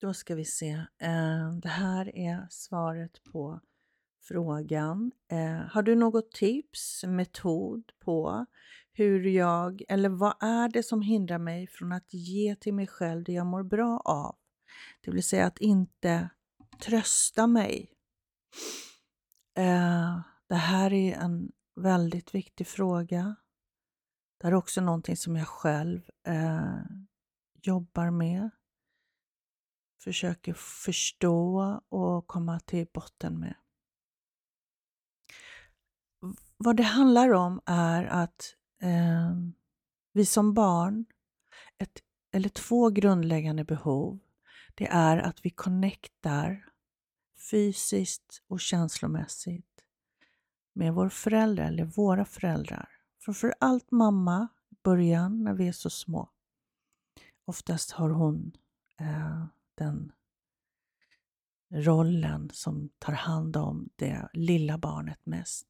Då ska vi se. Eh, det här är svaret på frågan. Eh, har du något tips, metod på hur jag, eller vad är det som hindrar mig från att ge till mig själv det jag mår bra av? Det vill säga att inte trösta mig. Eh, det här är en väldigt viktig fråga. Det här är också någonting som jag själv jobbar med, försöker förstå och komma till botten med. Vad det handlar om är att eh, vi som barn, ett, eller två grundläggande behov, det är att vi connectar fysiskt och känslomässigt med vår förälder eller våra föräldrar. Framför allt mamma i början när vi är så små. Oftast har hon eh, den rollen som tar hand om det lilla barnet mest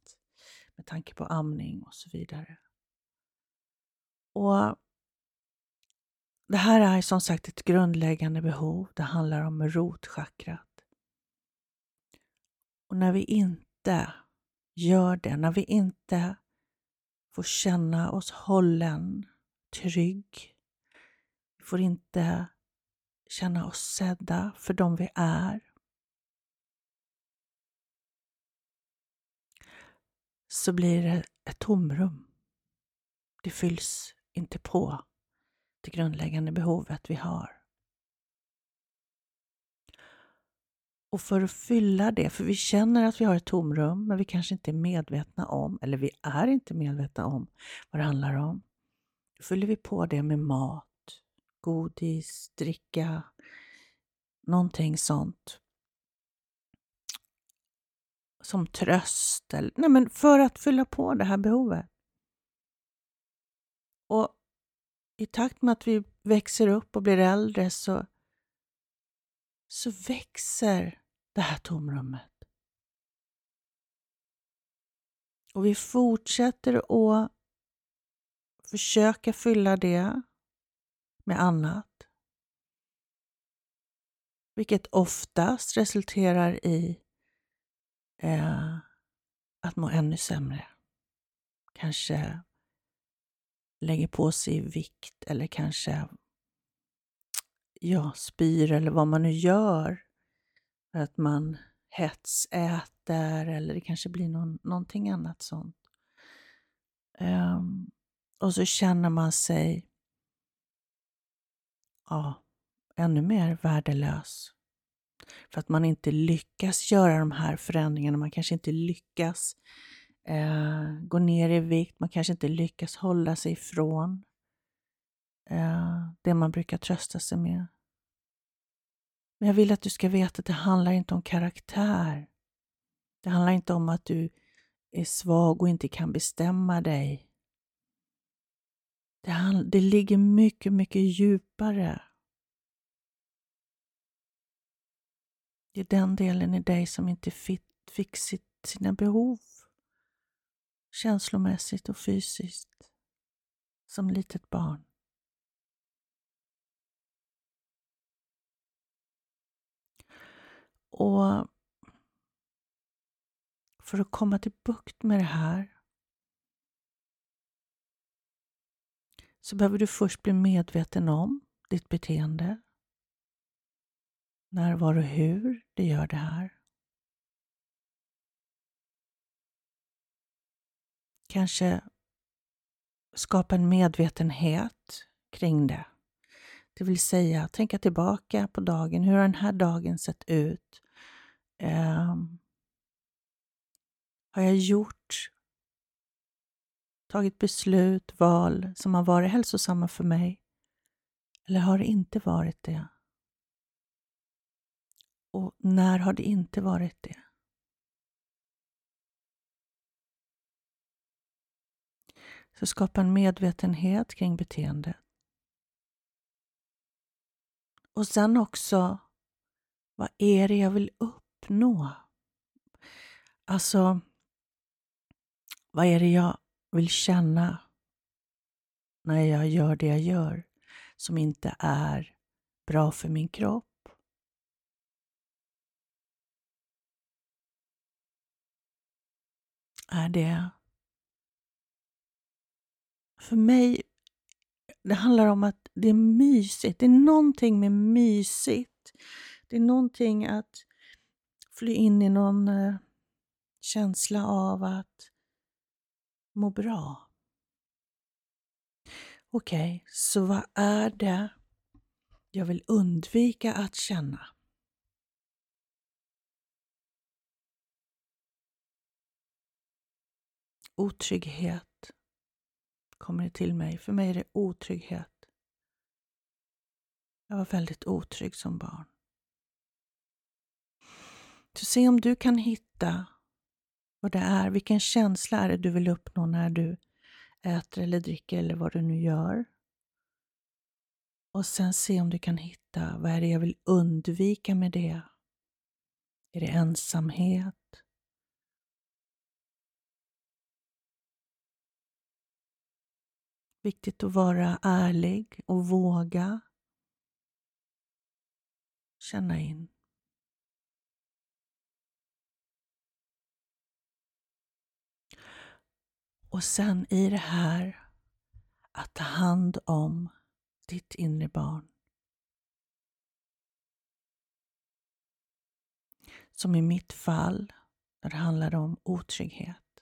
med tanke på amning och så vidare. Och Det här är som sagt ett grundläggande behov. Det handlar om rotchakrat. Och när vi inte gör det, när vi inte får känna oss hållen, trygg, vi får inte känna oss sedda för de vi är, så blir det ett tomrum. Det fylls inte på det grundläggande behovet vi har. Och för att fylla det, för vi känner att vi har ett tomrum, men vi kanske inte är medvetna om, eller vi är inte medvetna om vad det handlar om. Då fyller vi på det med mat, godis, dricka, någonting sånt. Som tröst, eller, nej men för att fylla på det här behovet. Och i takt med att vi växer upp och blir äldre så, så växer det här tomrummet. Och vi fortsätter att försöka fylla det med annat. Vilket oftast resulterar i eh, att må ännu sämre. Kanske lägger på sig vikt eller kanske ja, spyr eller vad man nu gör. För att man hetsäter eller det kanske blir någon, någonting annat sånt. Um, och så känner man sig ja, ännu mer värdelös. För att man inte lyckas göra de här förändringarna. Man kanske inte lyckas eh, gå ner i vikt. Man kanske inte lyckas hålla sig ifrån eh, det man brukar trösta sig med. Men jag vill att du ska veta att det handlar inte om karaktär. Det handlar inte om att du är svag och inte kan bestämma dig. Det, det ligger mycket, mycket djupare. Det är den delen i dig som inte fick sina behov känslomässigt och fysiskt som litet barn. Och för att komma till bukt med det här så behöver du först bli medveten om ditt beteende. När, var och hur det gör det här. Kanske skapa en medvetenhet kring det. Det vill säga tänka tillbaka på dagen. Hur har den här dagen sett ut? Um, har jag gjort, tagit beslut, val som har varit hälsosamma för mig? Eller har det inte varit det? Och när har det inte varit det? Så skapa en medvetenhet kring beteendet. Och sen också, vad är det jag vill uppnå? Alltså, vad är det jag vill känna när jag gör det jag gör som inte är bra för min kropp. Är det... För mig, det handlar om att det är mysigt. Det är någonting med mysigt. Det är någonting att fly in i någon eh, känsla av att må bra. Okej, okay, så vad är det jag vill undvika att känna? Otrygghet kommer det till mig. För mig är det otrygghet. Jag var väldigt otrygg som barn. Så se om du kan hitta vad det är, vilken känsla är det du vill uppnå när du äter eller dricker eller vad du nu gör. Och sen se om du kan hitta, vad är det jag vill undvika med det? Är det ensamhet? Viktigt att vara ärlig och våga känna in. Och sen i det här att ta hand om ditt inre barn. Som i mitt fall, när det handlade om otrygghet.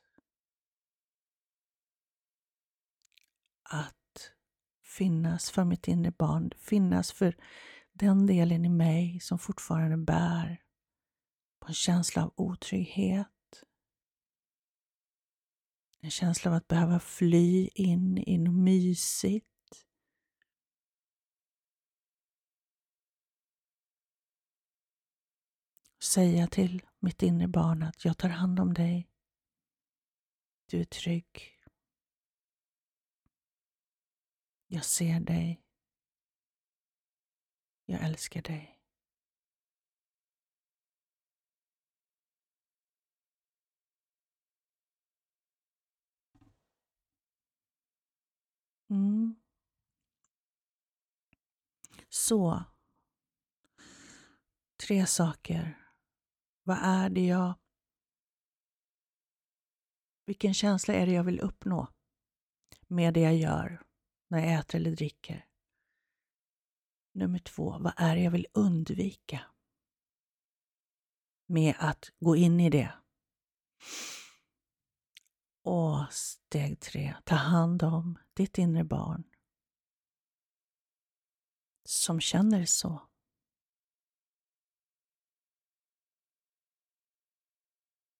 Att finnas för mitt inre barn, finnas för den delen i mig som fortfarande bär på en känsla av otrygghet en känsla av att behöva fly in i något mysigt. Säga till mitt inre barn att jag tar hand om dig. Du är trygg. Jag ser dig. Jag älskar dig. Mm. Så. Tre saker. Vad är det jag... Vilken känsla är det jag vill uppnå med det jag gör när jag äter eller dricker? Nummer två, vad är det jag vill undvika med att gå in i det? Och steg tre, ta hand om ditt inre barn som känner så.